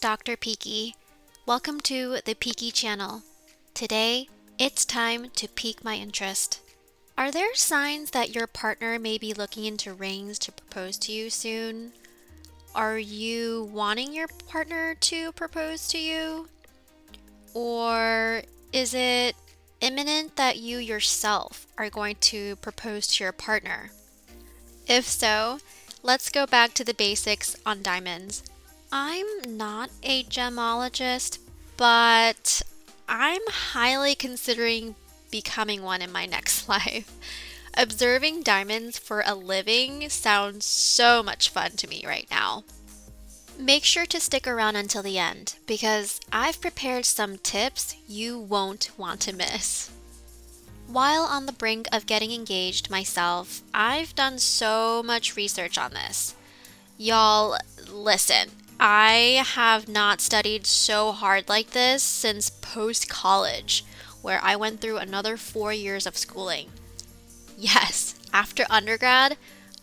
Dr. Pique. Welcome to the Pique channel. Today, it's time to pique my interest. Are there signs that your partner may be looking into rings to propose to you soon? Are you wanting your partner to propose to you? Or is it imminent that you yourself are going to propose to your partner? If so, let's go back to the basics on diamonds. I'm not a gemologist, but I'm highly considering becoming one in my next life. Observing diamonds for a living sounds so much fun to me right now. Make sure to stick around until the end because I've prepared some tips you won't want to miss. While on the brink of getting engaged myself, I've done so much research on this. Y'all, listen, I have not studied so hard like this since post college, where I went through another four years of schooling. Yes, after undergrad,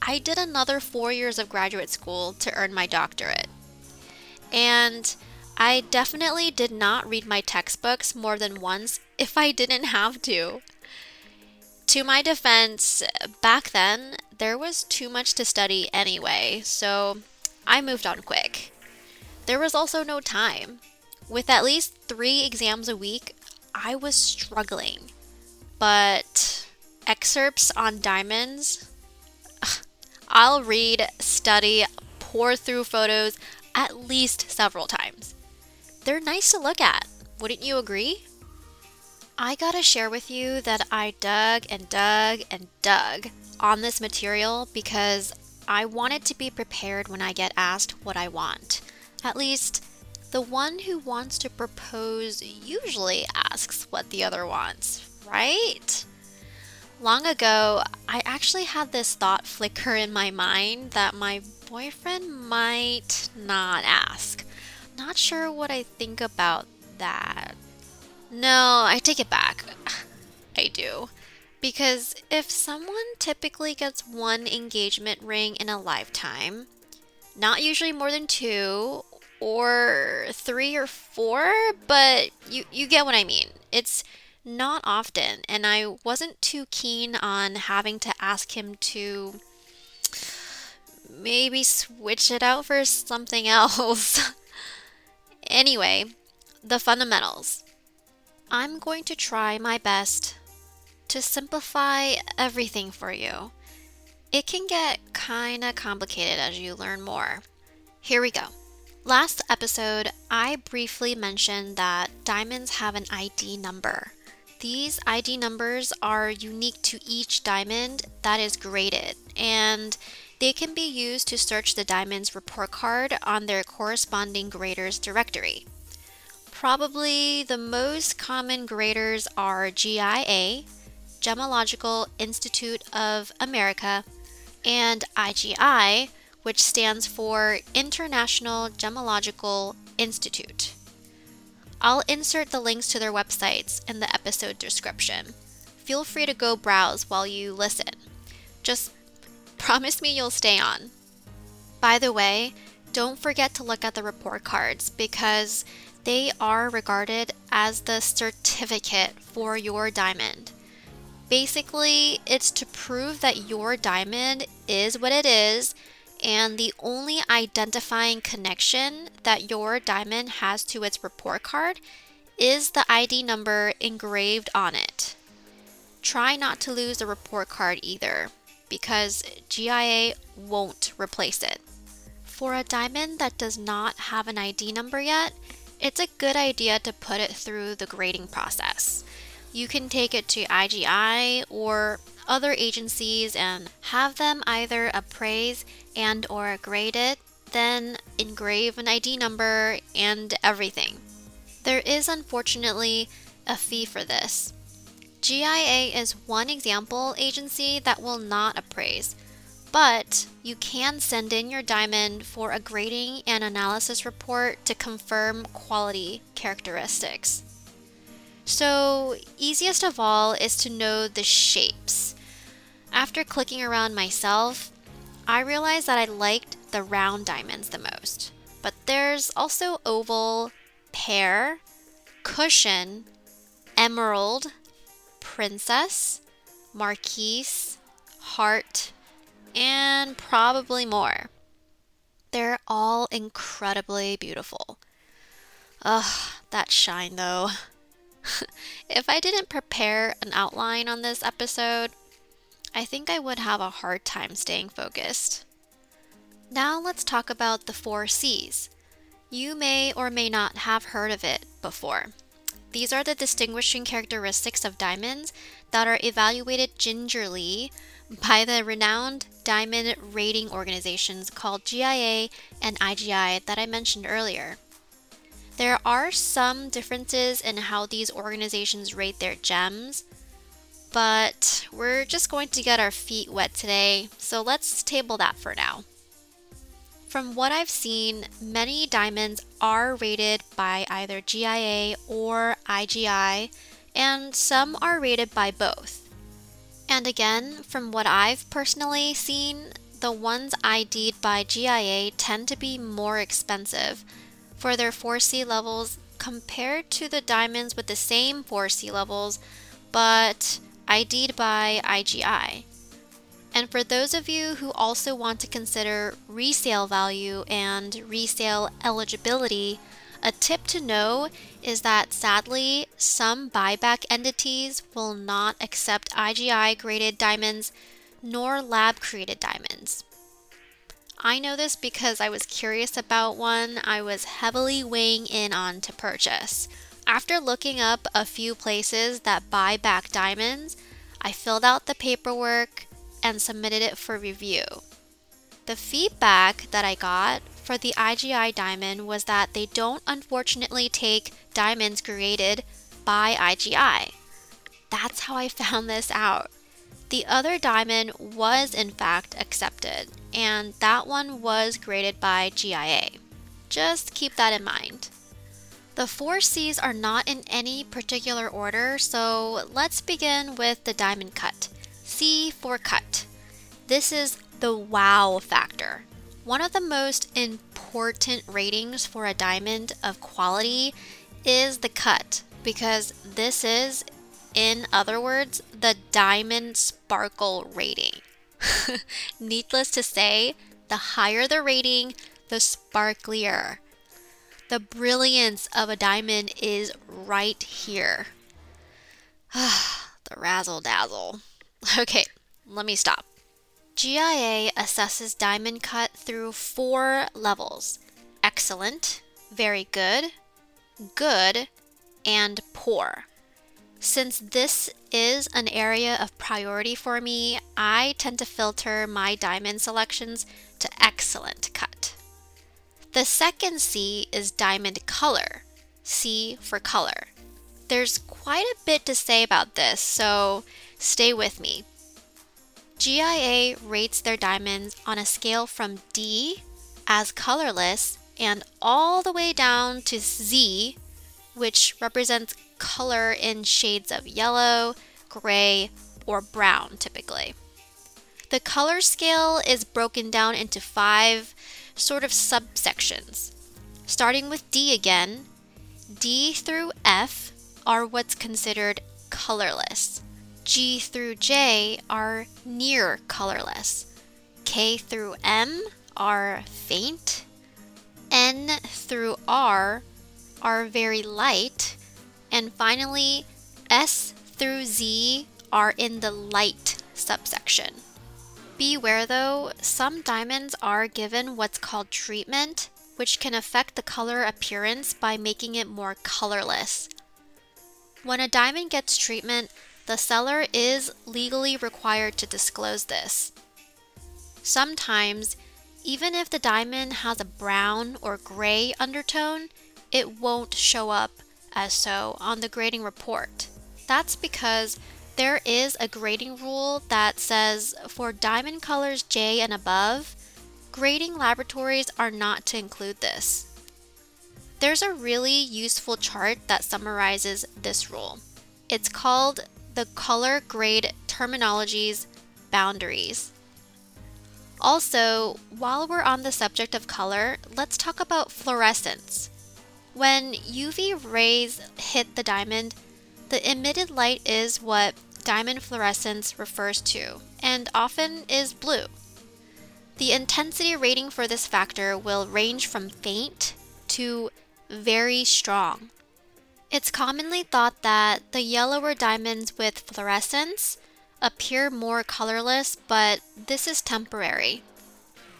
I did another four years of graduate school to earn my doctorate. And I definitely did not read my textbooks more than once if I didn't have to. To my defense, back then, there was too much to study anyway, so I moved on quick. There was also no time. With at least three exams a week, I was struggling. But excerpts on diamonds, I'll read, study, pour through photos at least several times. They're nice to look at, wouldn't you agree? I gotta share with you that I dug and dug and dug on this material because I wanted to be prepared when I get asked what I want. At least, the one who wants to propose usually asks what the other wants, right? Long ago, I actually had this thought flicker in my mind that my boyfriend might not ask. Not sure what I think about that. No, I take it back. I do. Because if someone typically gets one engagement ring in a lifetime, not usually more than two or three or four, but you, you get what I mean. It's not often, and I wasn't too keen on having to ask him to maybe switch it out for something else. anyway, the fundamentals. I'm going to try my best to simplify everything for you. It can get kinda complicated as you learn more. Here we go. Last episode, I briefly mentioned that diamonds have an ID number. These ID numbers are unique to each diamond that is graded, and they can be used to search the diamond's report card on their corresponding graders directory. Probably the most common graders are GIA, Gemological Institute of America, and IGI, which stands for International Gemological Institute. I'll insert the links to their websites in the episode description. Feel free to go browse while you listen. Just promise me you'll stay on. By the way, don't forget to look at the report cards because they are regarded as the certificate for your diamond. Basically, it's to prove that your diamond is what it is and the only identifying connection that your diamond has to its report card is the ID number engraved on it. Try not to lose the report card either, because GIA won't replace it. For a diamond that does not have an ID number yet, it's a good idea to put it through the grading process. You can take it to IGI or other agencies and have them either appraise and or grade it, then engrave an ID number and everything. There is unfortunately a fee for this. GIA is one example agency that will not appraise, but you can send in your diamond for a grading and analysis report to confirm quality characteristics. So, easiest of all is to know the shapes. After clicking around myself, I realized that I liked the round diamonds the most. but there's also oval, pear, cushion, emerald, princess, marquise, heart, and probably more. They're all incredibly beautiful. Ugh, that shine though. if I didn't prepare an outline on this episode, I think I would have a hard time staying focused. Now let's talk about the four C's. You may or may not have heard of it before. These are the distinguishing characteristics of diamonds that are evaluated gingerly by the renowned diamond rating organizations called GIA and IGI that I mentioned earlier. There are some differences in how these organizations rate their gems, but we're just going to get our feet wet today, so let's table that for now. From what I've seen, many diamonds are rated by either GIA or IGI, and some are rated by both. And again, from what I've personally seen, the ones ID'd by GIA tend to be more expensive for their 4C levels compared to the diamonds with the same 4C levels but ID'd by IGI. And for those of you who also want to consider resale value and resale eligibility, a tip to know is that sadly, some buyback entities will not accept IGI graded diamonds nor lab created diamonds. I know this because I was curious about one I was heavily weighing in on to purchase. After looking up a few places that buy back diamonds, I filled out the paperwork and submitted it for review. The feedback that I got for the IGI diamond was that they don't unfortunately take diamonds created by IGI. That's how I found this out. The other diamond was in fact accepted, and that one was graded by GIA. Just keep that in mind. The four C's are not in any particular order, so let's begin with the diamond cut. C for cut. This is the wow factor. One of the most important ratings for a diamond of quality is the cut because this is, in other words, the diamond sparkle rating. Needless to say, the higher the rating, the sparklier. The brilliance of a diamond is right here. the razzle dazzle. Okay, let me stop. GIA assesses diamond cut through four levels excellent, very good, good, and poor. Since this is an area of priority for me, I tend to filter my diamond selections to excellent cut. The second C is diamond color, C for color. There's quite a bit to say about this, so stay with me. GIA rates their diamonds on a scale from D as colorless and all the way down to Z, which represents color in shades of yellow, gray, or brown typically. The color scale is broken down into five sort of subsections. Starting with D again, D through F are what's considered colorless. G through J are near colorless. K through M are faint. N through R are very light. And finally, S through Z are in the light subsection. Beware though, some diamonds are given what's called treatment, which can affect the color appearance by making it more colorless. When a diamond gets treatment, the seller is legally required to disclose this. Sometimes, even if the diamond has a brown or gray undertone, it won't show up as so on the grading report. That's because there is a grading rule that says for diamond colors J and above, grading laboratories are not to include this. There's a really useful chart that summarizes this rule. It's called the color grade terminologies boundaries. Also, while we're on the subject of color, let's talk about fluorescence. When UV rays hit the diamond, the emitted light is what diamond fluorescence refers to, and often is blue. The intensity rating for this factor will range from faint to very strong. It's commonly thought that the yellower diamonds with fluorescence appear more colorless, but this is temporary.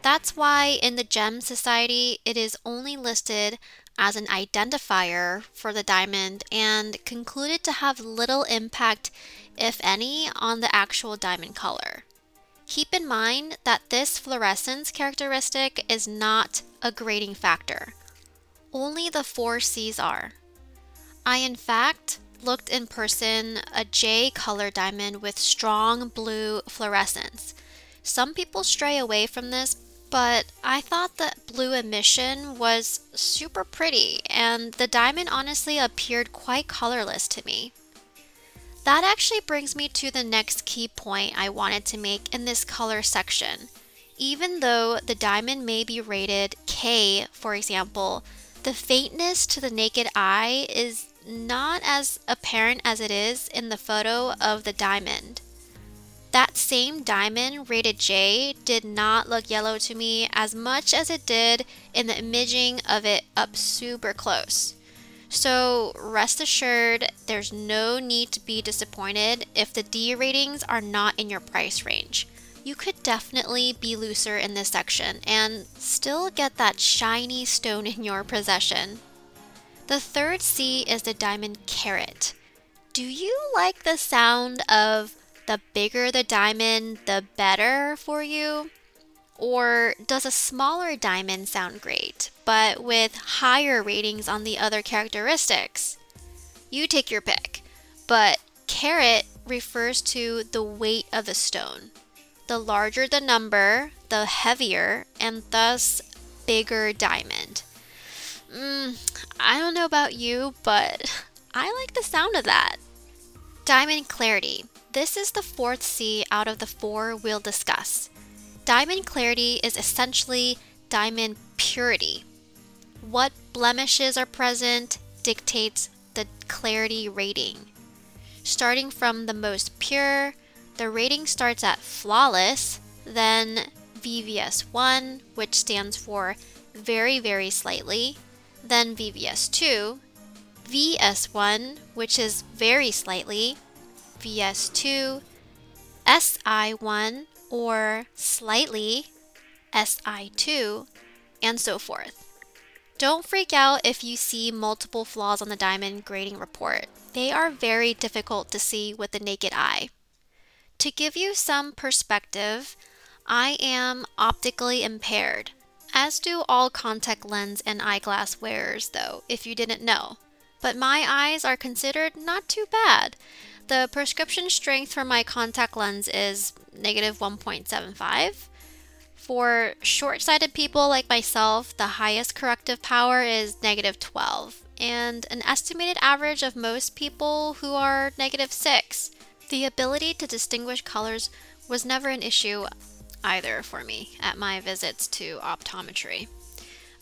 That's why in the Gem Society it is only listed as an identifier for the diamond and concluded to have little impact, if any, on the actual diamond color. Keep in mind that this fluorescence characteristic is not a grading factor. Only the four C's are. I, in fact, looked in person a J color diamond with strong blue fluorescence. Some people stray away from this, but I thought that blue emission was super pretty, and the diamond honestly appeared quite colorless to me. That actually brings me to the next key point I wanted to make in this color section. Even though the diamond may be rated K, for example, the faintness to the naked eye is not as apparent as it is in the photo of the diamond. That same diamond rated J did not look yellow to me as much as it did in the imaging of it up super close. So rest assured, there's no need to be disappointed if the D ratings are not in your price range. You could definitely be looser in this section and still get that shiny stone in your possession. The third C is the diamond carat. Do you like the sound of the bigger the diamond, the better for you? Or does a smaller diamond sound great, but with higher ratings on the other characteristics? You take your pick, but carat refers to the weight of the stone. The larger the number, the heavier, and thus bigger diamond. Mm, I don't know about you, but I like the sound of that. Diamond clarity. This is the fourth C out of the four we'll discuss. Diamond clarity is essentially diamond purity. What blemishes are present dictates the clarity rating. Starting from the most pure, the rating starts at flawless, then VVS1, which stands for very, very slightly, then VVS2, VS1, which is very slightly, VS2, SI1 or slightly, SI2, and so forth. Don't freak out if you see multiple flaws on the diamond grading report. They are very difficult to see with the naked eye. To give you some perspective, I am optically impaired, as do all contact lens and eyeglass wearers, though, if you didn't know. But my eyes are considered not too bad. The prescription strength for my contact lens is negative 1.75. For short sighted people like myself, the highest corrective power is negative 12, and an estimated average of most people who are negative 6. The ability to distinguish colors was never an issue either for me at my visits to optometry.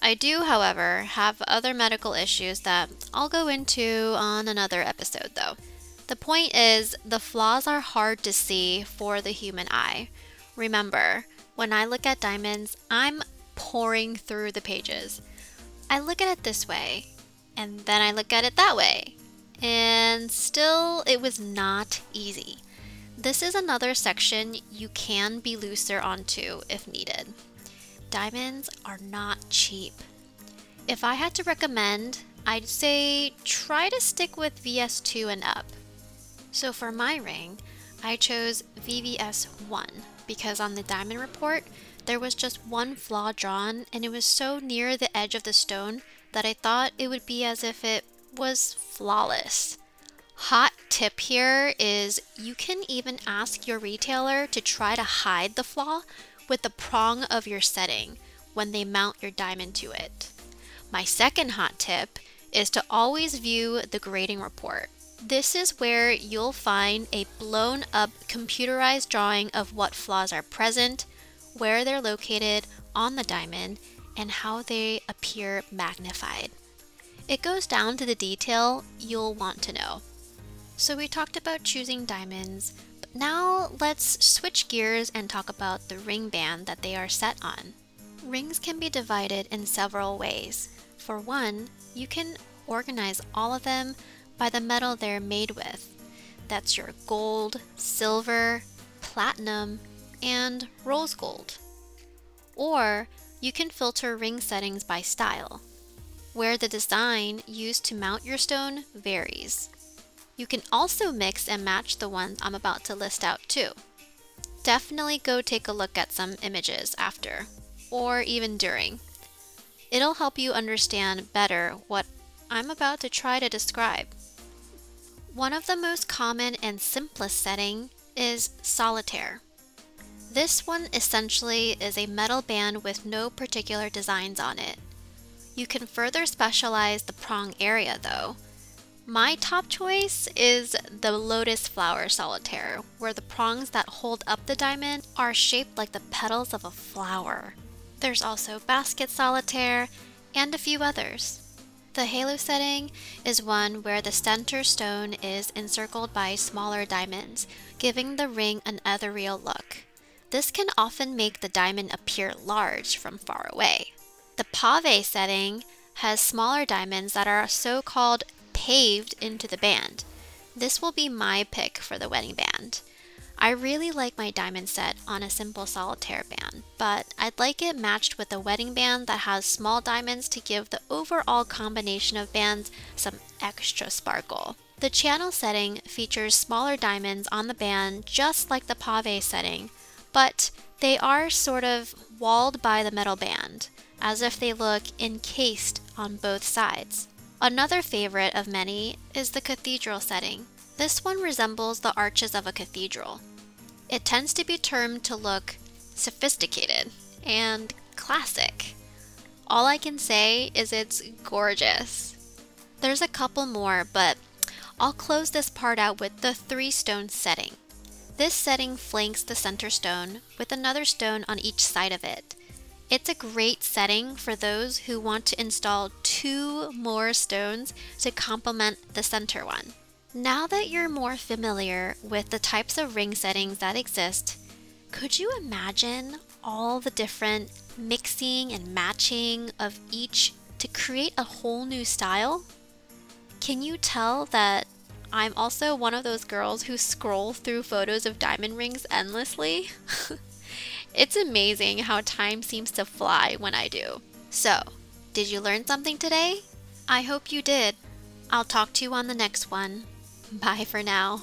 I do, however, have other medical issues that I'll go into on another episode, though. The point is, the flaws are hard to see for the human eye. Remember, when I look at diamonds, I'm pouring through the pages. I look at it this way, and then I look at it that way. And still, it was not easy. This is another section you can be looser onto if needed. Diamonds are not cheap. If I had to recommend, I'd say try to stick with VS2 and up. So for my ring, I chose VVS1 because on the diamond report, there was just one flaw drawn and it was so near the edge of the stone that I thought it would be as if it was flawless. Hot tip here is you can even ask your retailer to try to hide the flaw with the prong of your setting when they mount your diamond to it. My second hot tip is to always view the grading report. This is where you'll find a blown up computerized drawing of what flaws are present, where they're located on the diamond, and how they appear magnified. It goes down to the detail you'll want to know. So, we talked about choosing diamonds, but now let's switch gears and talk about the ring band that they are set on. Rings can be divided in several ways. For one, you can organize all of them by the metal they're made with. That's your gold, silver, platinum, and rose gold. Or you can filter ring settings by style, where the design used to mount your stone varies. You can also mix and match the ones I'm about to list out too. Definitely go take a look at some images after, or even during. It'll help you understand better what I'm about to try to describe. One of the most common and simplest setting is solitaire. This one essentially is a metal band with no particular designs on it. You can further specialize the prong area though. My top choice is the lotus flower solitaire, where the prongs that hold up the diamond are shaped like the petals of a flower. There's also basket solitaire and a few others. The halo setting is one where the center stone is encircled by smaller diamonds, giving the ring an ethereal look. This can often make the diamond appear large from far away. The pave setting has smaller diamonds that are so called paved into the band. This will be my pick for the wedding band. I really like my diamond set on a simple solitaire band, but I'd like it matched with a wedding band that has small diamonds to give the overall combination of bands some extra sparkle. The channel setting features smaller diamonds on the band just like the pave setting, but they are sort of walled by the metal band, as if they look encased on both sides. Another favorite of many is the cathedral setting. This one resembles the arches of a cathedral. It tends to be termed to look sophisticated and classic. All I can say is it's gorgeous. There's a couple more, but I'll close this part out with the three stone setting. This setting flanks the center stone with another stone on each side of it. It's a great setting for those who want to install two more stones to complement the center one. Now that you're more familiar with the types of ring settings that exist, could you imagine all the different mixing and matching of each to create a whole new style? Can you tell that I'm also one of those girls who scroll through photos of diamond rings endlessly? it's amazing how time seems to fly when I do. So, did you learn something today? I hope you did. I'll talk to you on the next one. Bye for now.